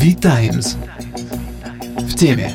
V-Times. В теме.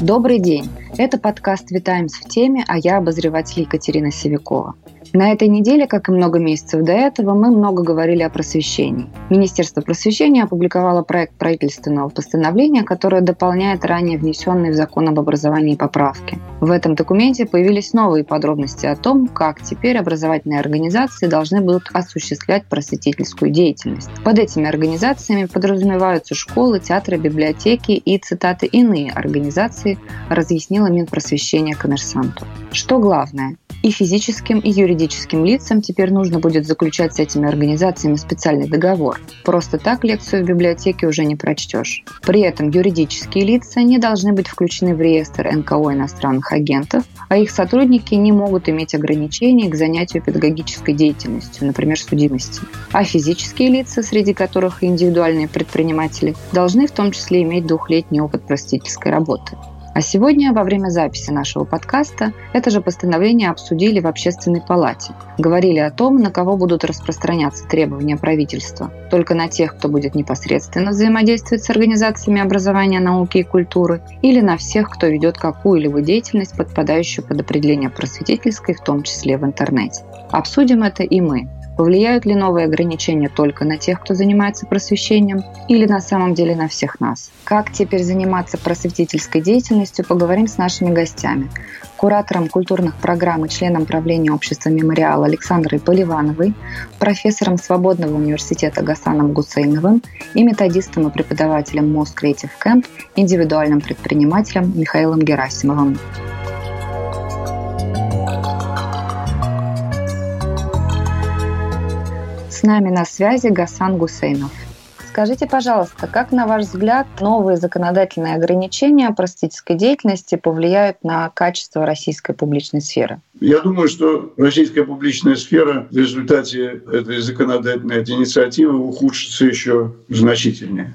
Добрый день. Это подкаст «Витаемс в теме», а я обозреватель Екатерина Севикова. На этой неделе, как и много месяцев до этого, мы много говорили о просвещении. Министерство просвещения опубликовало проект правительственного постановления, которое дополняет ранее внесенные в закон об образовании поправки. В этом документе появились новые подробности о том, как теперь образовательные организации должны будут осуществлять просветительскую деятельность. Под этими организациями подразумеваются школы, театры, библиотеки и, цитаты, иные организации, разъяснила Минпросвещение коммерсанту. Что главное? И физическим, и юридическим лицам теперь нужно будет заключать с этими организациями специальный договор. Просто так лекцию в библиотеке уже не прочтешь. При этом юридические лица не должны быть включены в реестр НКО иностранных агентов, а их сотрудники не могут иметь ограничений к занятию педагогической деятельностью, например, судимости. А физические лица, среди которых и индивидуальные предприниматели, должны в том числе иметь двухлетний опыт простительской работы. А сегодня, во время записи нашего подкаста, это же постановление обсудили в Общественной палате. Говорили о том, на кого будут распространяться требования правительства. Только на тех, кто будет непосредственно взаимодействовать с организациями образования, науки и культуры, или на всех, кто ведет какую-либо деятельность, подпадающую под определение просветительской, в том числе в интернете. Обсудим это и мы, Повлияют ли новые ограничения только на тех, кто занимается просвещением, или на самом деле на всех нас? Как теперь заниматься просветительской деятельностью, поговорим с нашими гостями. Куратором культурных программ и членом правления общества «Мемориал» Александрой Поливановой, профессором Свободного университета Гасаном Гусейновым и методистом и преподавателем МОЗ Creative Camp, индивидуальным предпринимателем Михаилом Герасимовым. С нами на связи Гасан Гусейнов. Скажите, пожалуйста, как, на ваш взгляд, новые законодательные ограничения простительской деятельности повлияют на качество российской публичной сферы? Я думаю, что российская публичная сфера в результате этой законодательной инициативы ухудшится еще значительнее.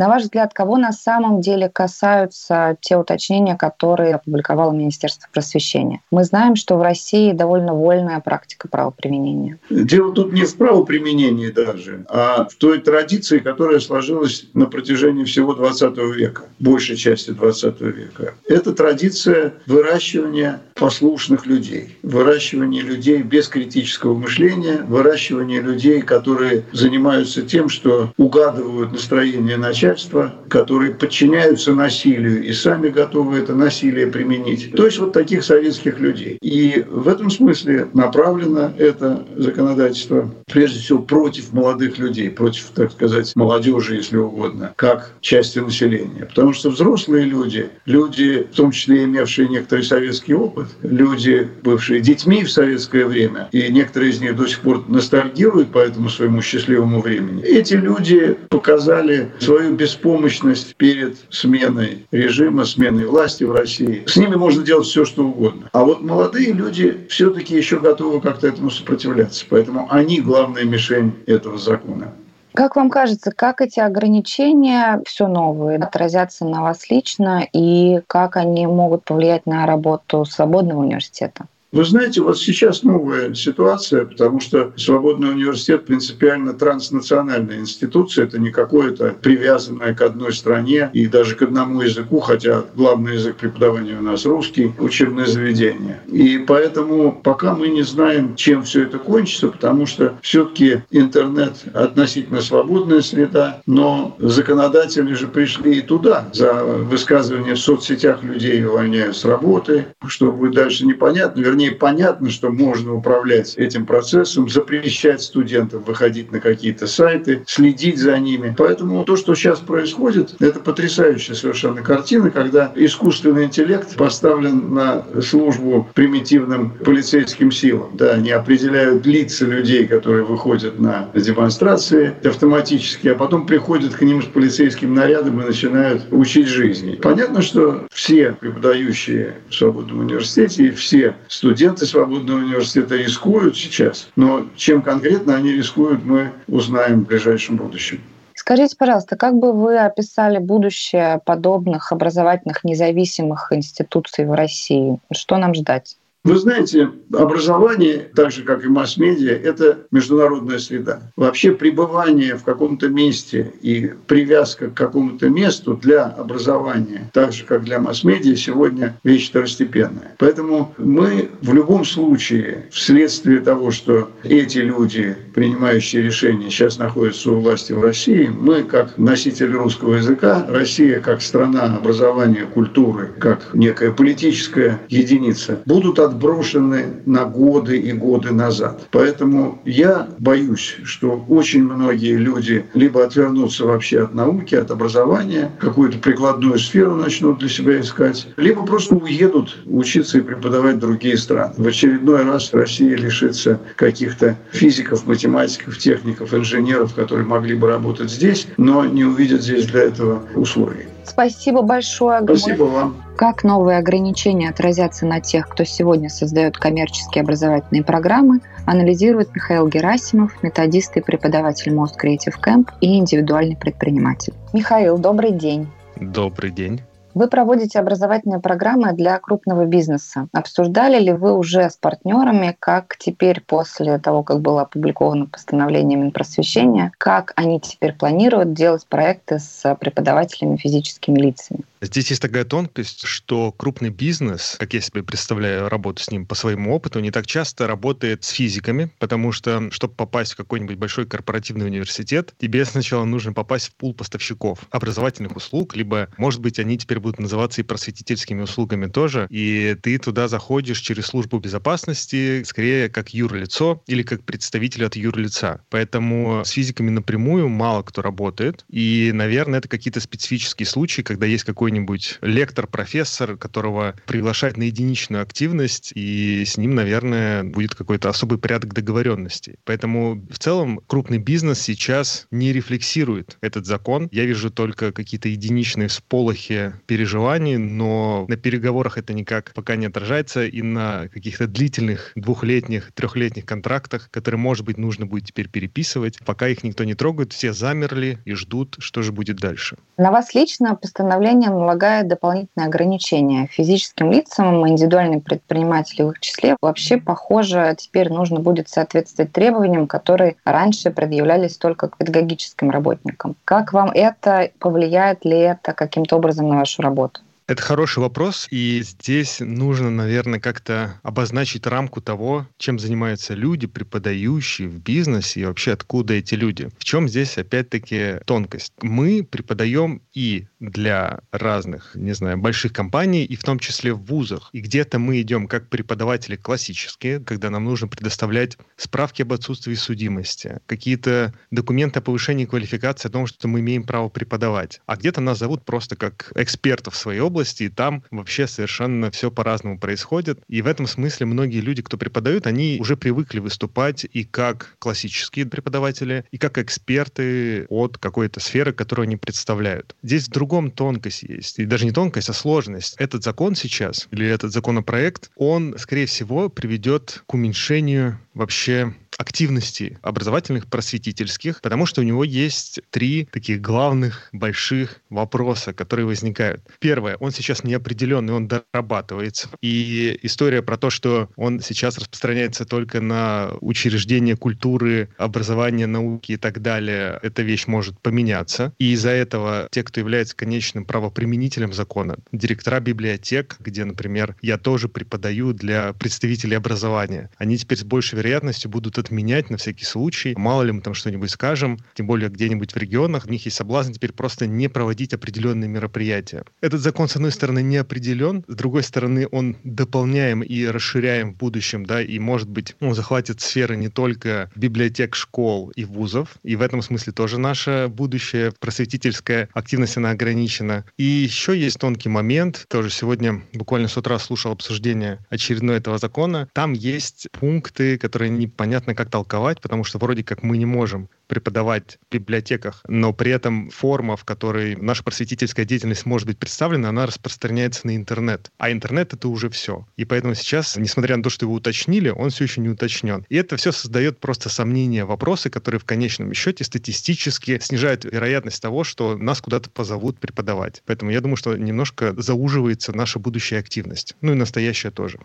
На ваш взгляд, кого на самом деле касаются те уточнения, которые опубликовало Министерство просвещения? Мы знаем, что в России довольно вольная практика правоприменения. Дело тут не в правоприменении даже, а в той традиции, которая сложилась на протяжении всего XX века, большей части XX века. Это традиция выращивания послушных людей, выращивания людей без критического мышления, выращивания людей, которые занимаются тем, что угадывают настроение начальства, которые подчиняются насилию и сами готовы это насилие применить. То есть вот таких советских людей. И в этом смысле направлено это законодательство прежде всего против молодых людей, против, так сказать, молодежи, если угодно, как части населения. Потому что взрослые люди, люди, в том числе имевшие некоторый советский опыт, люди, бывшие детьми в советское время, и некоторые из них до сих пор ностальгируют по этому своему счастливому времени, эти люди показали свою беспомощность перед сменой режима, сменой власти в России. С ними можно делать все, что угодно. А вот молодые люди все-таки еще готовы как-то этому сопротивляться. Поэтому они главная мишень этого закона. Как вам кажется, как эти ограничения, все новые, отразятся на вас лично и как они могут повлиять на работу свободного университета? Вы знаете, вот сейчас новая ситуация, потому что Свободный университет принципиально транснациональная институция, это не какое-то привязанное к одной стране и даже к одному языку, хотя главный язык преподавания у нас русский, учебное заведение. И поэтому пока мы не знаем, чем все это кончится, потому что все-таки интернет относительно свободная среда, но законодатели же пришли и туда. За высказывание в соцсетях людей увольняют с работы, что будет дальше непонятно. Вернее, вернее, понятно, что можно управлять этим процессом, запрещать студентам выходить на какие-то сайты, следить за ними. Поэтому то, что сейчас происходит, это потрясающая совершенно картина, когда искусственный интеллект поставлен на службу примитивным полицейским силам. Да, они определяют лица людей, которые выходят на демонстрации автоматически, а потом приходят к ним с полицейским нарядом и начинают учить жизни. Понятно, что все преподающие в свободном университете и все студенты студенты свободного университета рискуют сейчас, но чем конкретно они рискуют, мы узнаем в ближайшем будущем. Скажите, пожалуйста, как бы вы описали будущее подобных образовательных независимых институций в России? Что нам ждать? Вы знаете, образование, так же как и масс-медиа, это международная среда. Вообще пребывание в каком-то месте и привязка к какому-то месту для образования, так же как для масс-медиа, сегодня вещь второстепенная. Поэтому мы в любом случае, вследствие того, что эти люди, принимающие решения, сейчас находятся у власти в России, мы как носители русского языка, Россия как страна образования, культуры, как некая политическая единица, будут отброшены на годы и годы назад. Поэтому я боюсь, что очень многие люди либо отвернутся вообще от науки, от образования, какую-то прикладную сферу начнут для себя искать, либо просто уедут учиться и преподавать в другие страны. В очередной раз Россия лишится каких-то физиков, математиков, техников, инженеров, которые могли бы работать здесь, но не увидят здесь для этого условий. Спасибо большое. Спасибо вам. Как новые ограничения отразятся на тех, кто сегодня создает коммерческие образовательные программы, анализирует Михаил Герасимов, методист и преподаватель Most Creative Camp и индивидуальный предприниматель. Михаил, добрый день. Добрый день. Вы проводите образовательные программы для крупного бизнеса. Обсуждали ли вы уже с партнерами, как теперь после того, как было опубликовано постановление Минпросвещения, как они теперь планируют делать проекты с преподавателями физическими лицами? Здесь есть такая тонкость, что крупный бизнес, как я себе представляю работу с ним по своему опыту, не так часто работает с физиками, потому что, чтобы попасть в какой-нибудь большой корпоративный университет, тебе сначала нужно попасть в пул поставщиков образовательных услуг, либо, может быть, они теперь будут называться и просветительскими услугами тоже, и ты туда заходишь через службу безопасности, скорее как юрлицо или как представитель от юрлица. Поэтому с физиками напрямую мало кто работает, и, наверное, это какие-то специфические случаи, когда есть какой какой-нибудь лектор, профессор, которого приглашают на единичную активность, и с ним, наверное, будет какой-то особый порядок договоренности. Поэтому в целом крупный бизнес сейчас не рефлексирует этот закон. Я вижу только какие-то единичные всполохи переживаний, но на переговорах это никак пока не отражается, и на каких-то длительных двухлетних, трехлетних контрактах, которые, может быть, нужно будет теперь переписывать, пока их никто не трогает, все замерли и ждут, что же будет дальше. На вас лично постановлением налагает дополнительные ограничения. Физическим лицам, индивидуальным предпринимателям в их числе, вообще, похоже, теперь нужно будет соответствовать требованиям, которые раньше предъявлялись только к педагогическим работникам. Как вам это? Повлияет ли это каким-то образом на вашу работу? Это хороший вопрос, и здесь нужно, наверное, как-то обозначить рамку того, чем занимаются люди, преподающие в бизнесе, и вообще откуда эти люди. В чем здесь, опять-таки, тонкость? Мы преподаем и для разных, не знаю, больших компаний, и в том числе в вузах. И где-то мы идем как преподаватели классические, когда нам нужно предоставлять справки об отсутствии судимости, какие-то документы о повышении квалификации о том, что мы имеем право преподавать. А где-то нас зовут просто как экспертов в своей области, области, и там вообще совершенно все по-разному происходит. И в этом смысле многие люди, кто преподают, они уже привыкли выступать и как классические преподаватели, и как эксперты от какой-то сферы, которую они представляют. Здесь в другом тонкость есть. И даже не тонкость, а сложность. Этот закон сейчас, или этот законопроект, он, скорее всего, приведет к уменьшению вообще активностей образовательных, просветительских, потому что у него есть три таких главных больших вопроса, которые возникают. Первое, он сейчас неопределенный, он дорабатывается. И история про то, что он сейчас распространяется только на учреждения культуры, образования, науки и так далее, эта вещь может поменяться. И из-за этого те, кто является конечным правоприменителем закона, директора библиотек, где, например, я тоже преподаю для представителей образования, они теперь с большей вероятностью будут от менять на всякий случай. Мало ли мы там что-нибудь скажем, тем более где-нибудь в регионах, у них есть соблазн теперь просто не проводить определенные мероприятия. Этот закон, с одной стороны, не определен, с другой стороны, он дополняем и расширяем в будущем, да, и, может быть, он захватит сферы не только библиотек, школ и вузов, и в этом смысле тоже наша будущая просветительская активность, она ограничена. И еще есть тонкий момент, тоже сегодня буквально с утра слушал обсуждение очередной этого закона, там есть пункты, которые непонятно как толковать, потому что вроде как мы не можем преподавать в библиотеках, но при этом форма, в которой наша просветительская деятельность может быть представлена, она распространяется на интернет. А интернет — это уже все. И поэтому сейчас, несмотря на то, что его уточнили, он все еще не уточнен. И это все создает просто сомнения, вопросы, которые в конечном счете статистически снижают вероятность того, что нас куда-то позовут преподавать. Поэтому я думаю, что немножко зауживается наша будущая активность. Ну и настоящая тоже.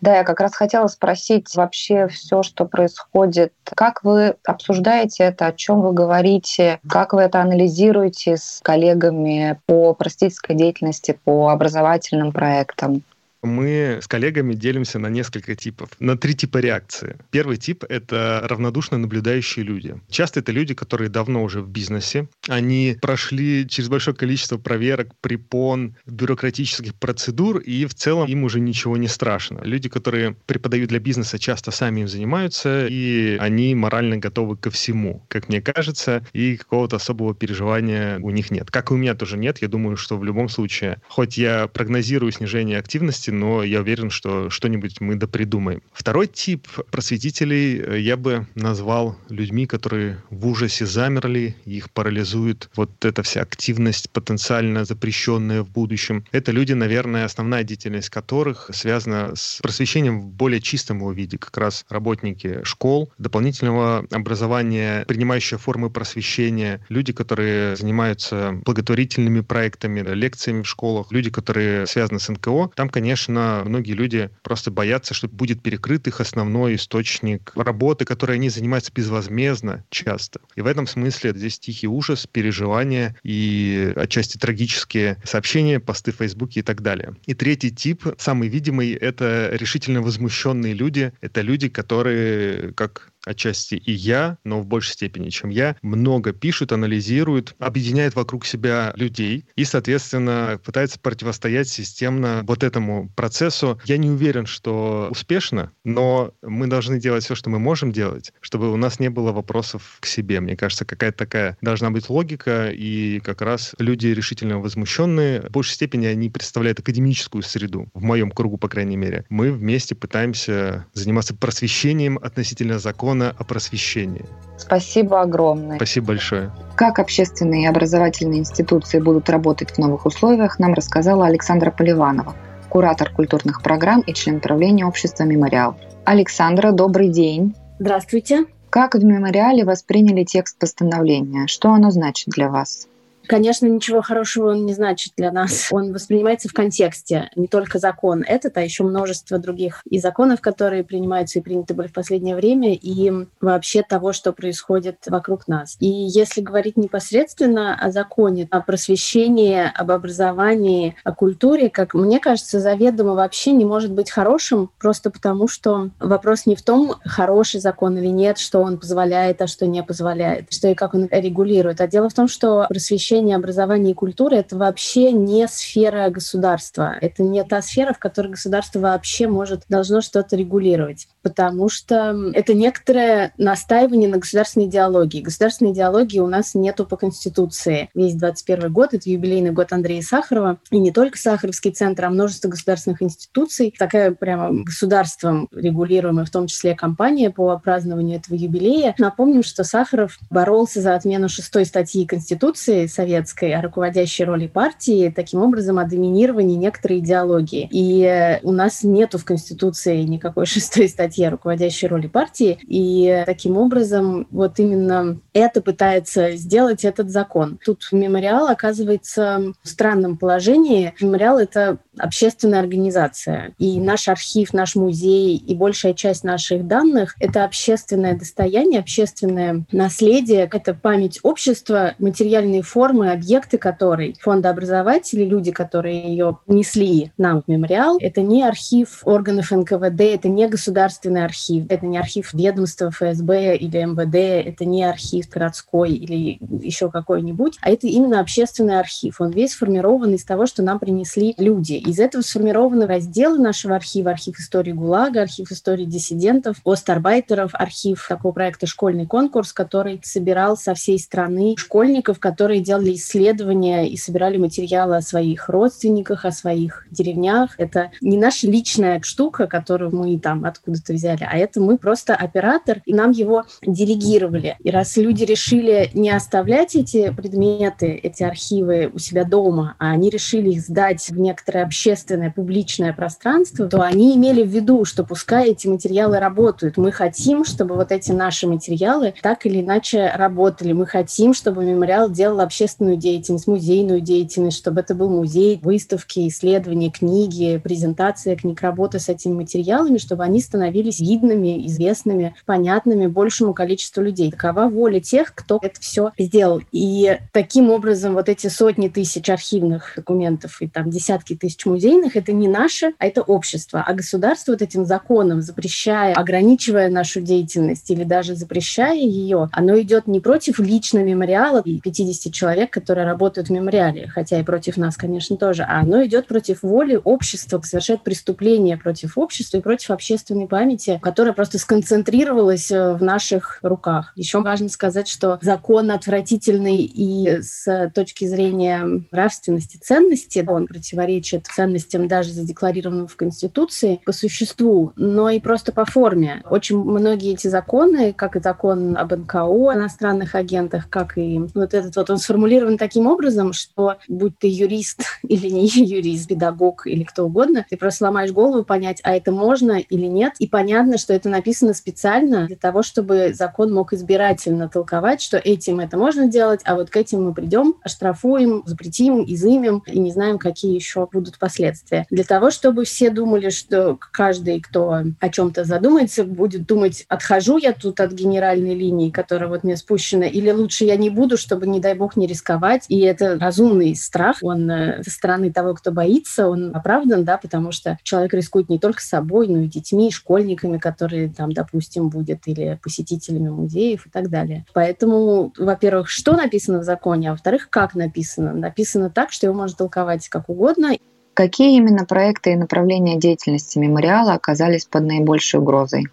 Да, я как раз хотела спросить вообще все, что происходит. Как вы обсуждаете это, о чем вы говорите, как вы это анализируете с коллегами по простительской деятельности, по образовательным проектам? Мы с коллегами делимся на несколько типов, на три типа реакции. Первый тип — это равнодушно наблюдающие люди. Часто это люди, которые давно уже в бизнесе. Они прошли через большое количество проверок, препон, бюрократических процедур, и в целом им уже ничего не страшно. Люди, которые преподают для бизнеса, часто сами им занимаются, и они морально готовы ко всему, как мне кажется, и какого-то особого переживания у них нет. Как и у меня тоже нет. Я думаю, что в любом случае, хоть я прогнозирую снижение активности, области, но я уверен, что что-нибудь мы допридумаем. Второй тип просветителей э, я бы назвал людьми, которые в ужасе замерли, их парализует вот эта вся активность, потенциально запрещенная в будущем. Это люди, наверное, основная деятельность которых связана с просвещением в более чистом его виде, как раз работники школ, дополнительного образования, принимающие формы просвещения, люди, которые занимаются благотворительными проектами, лекциями в школах, люди, которые связаны с НКО. Там, конечно, конечно, многие люди просто боятся, что будет перекрыт их основной источник работы, которой они занимаются безвозмездно часто. И в этом смысле здесь тихий ужас, переживания и отчасти трагические сообщения, посты в Фейсбуке и так далее. И третий тип, самый видимый, это решительно возмущенные люди. Это люди, которые, как отчасти и я, но в большей степени, чем я, много пишут, анализируют, объединяют вокруг себя людей и, соответственно, пытаются противостоять системно вот этому процессу. Я не уверен, что успешно, но мы должны делать все, что мы можем делать, чтобы у нас не было вопросов к себе. Мне кажется, какая-то такая должна быть логика, и как раз люди решительно возмущенные, в большей степени они представляют академическую среду, в моем кругу, по крайней мере. Мы вместе пытаемся заниматься просвещением относительно закона закона о просвещении. Спасибо огромное. Спасибо большое. Как общественные и образовательные институции будут работать в новых условиях, нам рассказала Александра Поливанова, куратор культурных программ и член правления общества «Мемориал». Александра, добрый день. Здравствуйте. Как в мемориале восприняли текст постановления? Что оно значит для вас? Конечно, ничего хорошего он не значит для нас. Он воспринимается в контексте. Не только закон этот, а еще множество других и законов, которые принимаются и приняты были в последнее время, и вообще того, что происходит вокруг нас. И если говорить непосредственно о законе, о просвещении, об образовании, о культуре, как мне кажется, заведомо вообще не может быть хорошим, просто потому что вопрос не в том, хороший закон или нет, что он позволяет, а что не позволяет, что и как он регулирует, а дело в том, что просвещение отношения образования и культуры — это вообще не сфера государства. Это не та сфера, в которой государство вообще может, должно что-то регулировать. Потому что это некоторое настаивание на государственной идеологии. Государственной идеологии у нас нету по Конституции. Весь 21 год — это юбилейный год Андрея Сахарова. И не только Сахаровский центр, а множество государственных институций. Такая прямо государством регулируемая, в том числе компания по празднованию этого юбилея. Напомним, что Сахаров боролся за отмену шестой статьи Конституции советской о руководящей роли партии, таким образом о доминировании некоторой идеологии. И э, у нас нету в Конституции никакой шестой статьи о руководящей роли партии, и таким образом вот именно это пытается сделать этот закон. Тут мемориал оказывается в странном положении. Мемориал — это общественная организация, и наш архив, наш музей и большая часть наших данных — это общественное достояние, общественное наследие, это память общества, материальные формы, объекты которой фондообразователи, люди, которые ее несли нам в мемориал, это не архив органов НКВД, это не государственный архив, это не архив ведомства ФСБ или МВД, это не архив городской или еще какой-нибудь, а это именно общественный архив. Он весь сформирован из того, что нам принесли люди. Из этого сформированы разделы нашего архива, архив истории ГУЛАГа, архив истории диссидентов, остарбайтеров, архив такого проекта «Школьный конкурс», который собирал со всей страны школьников, которые делали исследования и собирали материалы о своих родственниках, о своих деревнях. Это не наша личная штука, которую мы там откуда-то взяли, а это мы просто оператор, и нам его делегировали. И раз люди решили не оставлять эти предметы, эти архивы у себя дома, а они решили их сдать в некоторое общественное, публичное пространство, то они имели в виду, что пускай эти материалы работают, мы хотим, чтобы вот эти наши материалы так или иначе работали, мы хотим, чтобы мемориал делал общественную деятельность, музейную деятельность, чтобы это был музей, выставки, исследования, книги, презентация книг, работа с этими материалами, чтобы они становились видными, известными, понятными большему количеству людей. Такова воля тех, кто это все сделал. И таким образом вот эти сотни тысяч архивных документов и там десятки тысяч музейных, это не наше, а это общество. А государство вот этим законом, запрещая, ограничивая нашу деятельность или даже запрещая ее, оно идет не против лично мемориала и 50 человек, которые работают в мемориале, хотя и против нас, конечно, тоже, а оно идет против воли общества, совершает преступление против общества и против общественной памяти, которая просто сконцентрировалась э, в наших руках. Еще важно сказать, что закон отвратительный и с точки зрения нравственности, ценности, он противоречит ценностям даже задекларированным в Конституции по существу, но и просто по форме. Очень многие эти законы, как и закон об НКО, иностранных агентах, как и вот этот вот, он сформулирован таким образом, что будь ты юрист или не юрист, педагог или кто угодно, ты просто ломаешь голову понять, а это можно или нет. И понятно, что это написано специально для того, чтобы закон мог избирательно толковать, что этим это можно делать, а вот к этим мы придем, оштрафуем, запретим, изымем и не знаем, какие еще будут последствия. Для того, чтобы все думали, что каждый, кто о чем-то задумается, будет думать, отхожу я тут от генеральной линии, которая вот мне спущена, или лучше я не буду, чтобы, не дай бог, не рисковать. И это разумный страх, он э, со стороны того, кто боится, он оправдан, да, потому что человек рискует не только собой, но и детьми, школьниками, которые там, допустим, будет, или посетителями музеев и так далее. Поэтому, во-первых, что написано в законе, а во-вторых, как написано. Написано так, что его можно толковать как угодно. Какие именно проекты и направления деятельности мемориала оказались под наибольшей угрозой?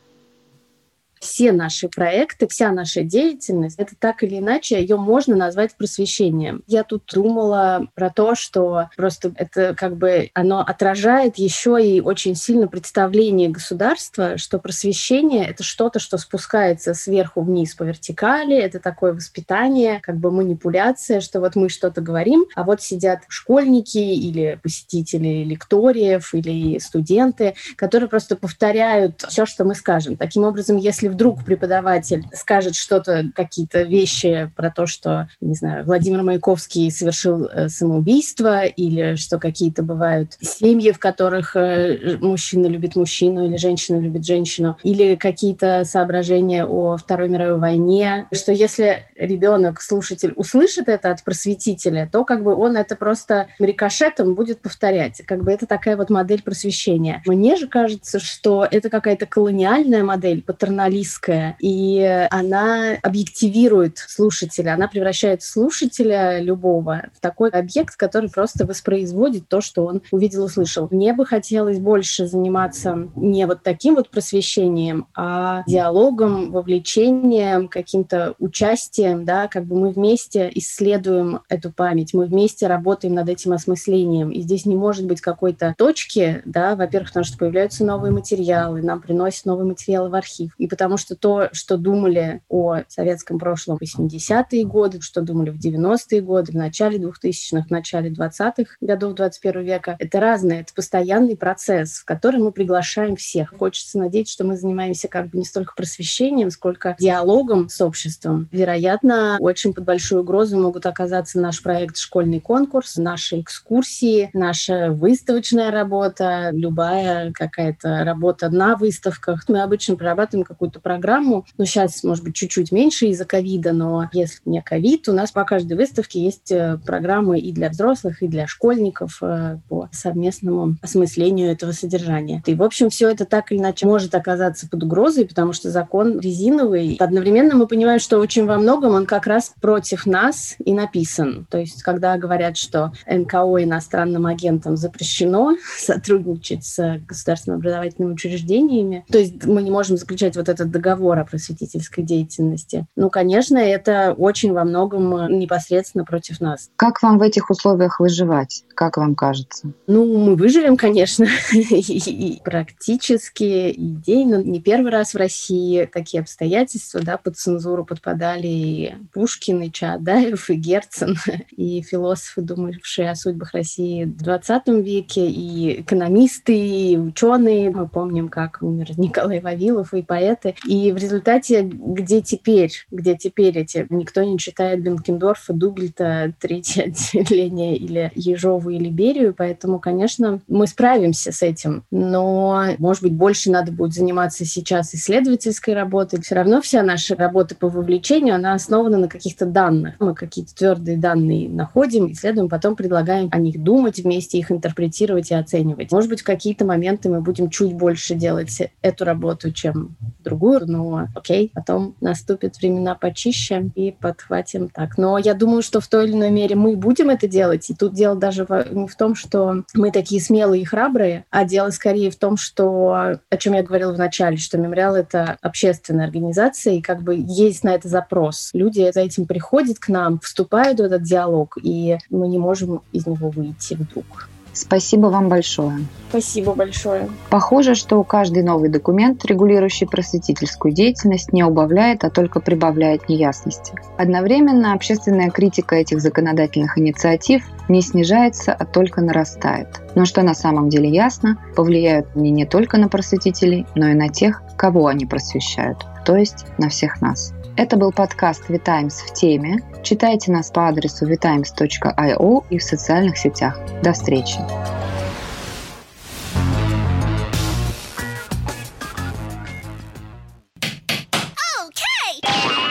Все наши проекты, вся наша деятельность, это так или иначе, ее можно назвать просвещением. Я тут думала про то, что просто это как бы оно отражает еще и очень сильно представление государства, что просвещение — это что-то, что спускается сверху вниз по вертикали, это такое воспитание, как бы манипуляция, что вот мы что-то говорим, а вот сидят школьники или посетители лекториев или студенты, которые просто повторяют все, что мы скажем. Таким образом, если если вдруг преподаватель скажет что-то, какие-то вещи про то, что, не знаю, Владимир Маяковский совершил э, самоубийство, или что какие-то бывают семьи, в которых э, мужчина любит мужчину, или женщина любит женщину, или какие-то соображения о Второй мировой войне, что если ребенок, слушатель, услышит это от просветителя, то как бы он это просто рикошетом будет повторять. Как бы это такая вот модель просвещения. Мне же кажется, что это какая-то колониальная модель, патерналистская, журналистская, и она объективирует слушателя, она превращает слушателя любого в такой объект, который просто воспроизводит то, что он увидел, услышал. Мне бы хотелось больше заниматься не вот таким вот просвещением, а диалогом, вовлечением, каким-то участием, да, как бы мы вместе исследуем эту память, мы вместе работаем над этим осмыслением. И здесь не может быть какой-то точки, да, во-первых, потому что появляются новые материалы, нам приносят новые материалы в архив. И потому что то, что думали о советском прошлом в 80-е годы, что думали в 90-е годы, в начале 2000-х, в начале 20-х годов 21 века, это разное, это постоянный процесс, в который мы приглашаем всех. Хочется надеяться, что мы занимаемся как бы не столько просвещением, сколько диалогом с обществом. Вероятно, очень под большую угрозу могут оказаться наш проект «Школьный конкурс», наши экскурсии, наша выставочная работа, любая какая-то работа на выставках. Мы обычно прорабатываем какую какую-то программу. Ну, сейчас, может быть, чуть-чуть меньше из-за ковида, но если не ковид, у нас по каждой выставке есть э, программы и для взрослых, и для школьников э, по совместному осмыслению этого содержания. И, в общем, все это так или иначе может оказаться под угрозой, потому что закон резиновый. Одновременно мы понимаем, что очень во многом он как раз против нас и написан. То есть, когда говорят, что НКО иностранным агентам запрещено сотрудничать с государственными образовательными учреждениями, то есть мы не можем заключать вот этот этот договор о просветительской деятельности. Ну, конечно, это очень во многом непосредственно против нас. Как вам в этих условиях выживать? Как вам кажется? Ну, мы выживем, конечно, и практически идейно. Не первый раз в России такие обстоятельства, да, под цензуру подпадали и Пушкин, и Чаадаев, и Герцен, и философы, думавшие о судьбах России в 20 веке, и экономисты, и ученые. Мы помним, как умер Николай Вавилов, и поэты. И в результате, где теперь, где теперь эти, никто не читает Бенкендорфа, Дугельта, Третье отделение или Ежову или Берию, поэтому, конечно, мы справимся с этим. Но, может быть, больше надо будет заниматься сейчас исследовательской работой. Все равно вся наша работа по вовлечению, она основана на каких-то данных. Мы какие-то твердые данные находим, исследуем, потом предлагаем о них думать вместе, их интерпретировать и оценивать. Может быть, в какие-то моменты мы будем чуть больше делать эту работу, чем другую, но окей, потом наступят времена почище и подхватим так. Но я думаю, что в той или иной мере мы будем это делать. И тут дело даже не в том, что мы такие смелые и храбрые, а дело скорее в том, что, о чем я говорила в начале, что мемориал — это общественная организация, и как бы есть на это запрос. Люди за этим приходят к нам, вступают в этот диалог, и мы не можем из него выйти вдруг. Спасибо вам большое. Спасибо большое. Похоже, что каждый новый документ, регулирующий просветительскую деятельность, не убавляет, а только прибавляет неясности. Одновременно общественная критика этих законодательных инициатив не снижается, а только нарастает. Но что на самом деле ясно, повлияют они не только на просветителей, но и на тех, кого они просвещают, то есть на всех нас. Это был подкаст «Витаймс в теме». Читайте нас по адресу vitimes.io и в социальных сетях. До встречи!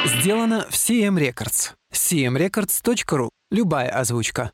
Сделано в CM Records. cmrecords.ru. Любая озвучка.